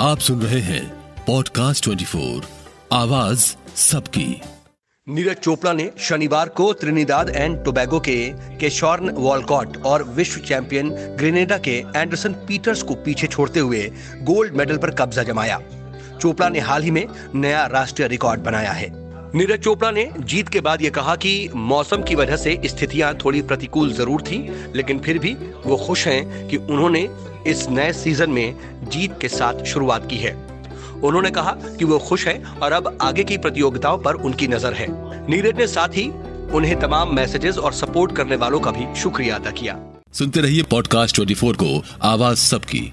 आप सुन रहे हैं पॉडकास्ट 24 आवाज़ सबकी। नीरज चोपड़ा ने शनिवार को त्रिनिदाद एंड टोबैगो के केशॉर्न वॉलकॉट और विश्व चैंपियन ग्रेनेडा के एंडरसन पीटर्स को पीछे छोड़ते हुए गोल्ड मेडल पर कब्जा जमाया। चोपड़ा ने हाल ही में नया राष्ट्रीय रिकॉर्ड बनाया है। नीरज चोपड़ा ने जीत के बाद ये कहा कि मौसम की वजह से स्थितियाँ थोड़ी प्रतिकूल ज़रूर थी, लेकिन फिर भी वो खुश हैं कि उन्होंने इस नए सीज़न में जीत के साथ शुरुआत की है। उन्होंने कहा कि वो खुश हैं और अब आगे की प्रतियोगिताओं पर उनकी नज़र है। नीरज ने साथ ही उन्हें तमाम मैसेजेस और सपोर्ट करने वालों का भी शुक्रिया अदा किया। सुनते रहिए पॉडकास्ट 24 को, आवाज़ सबकी।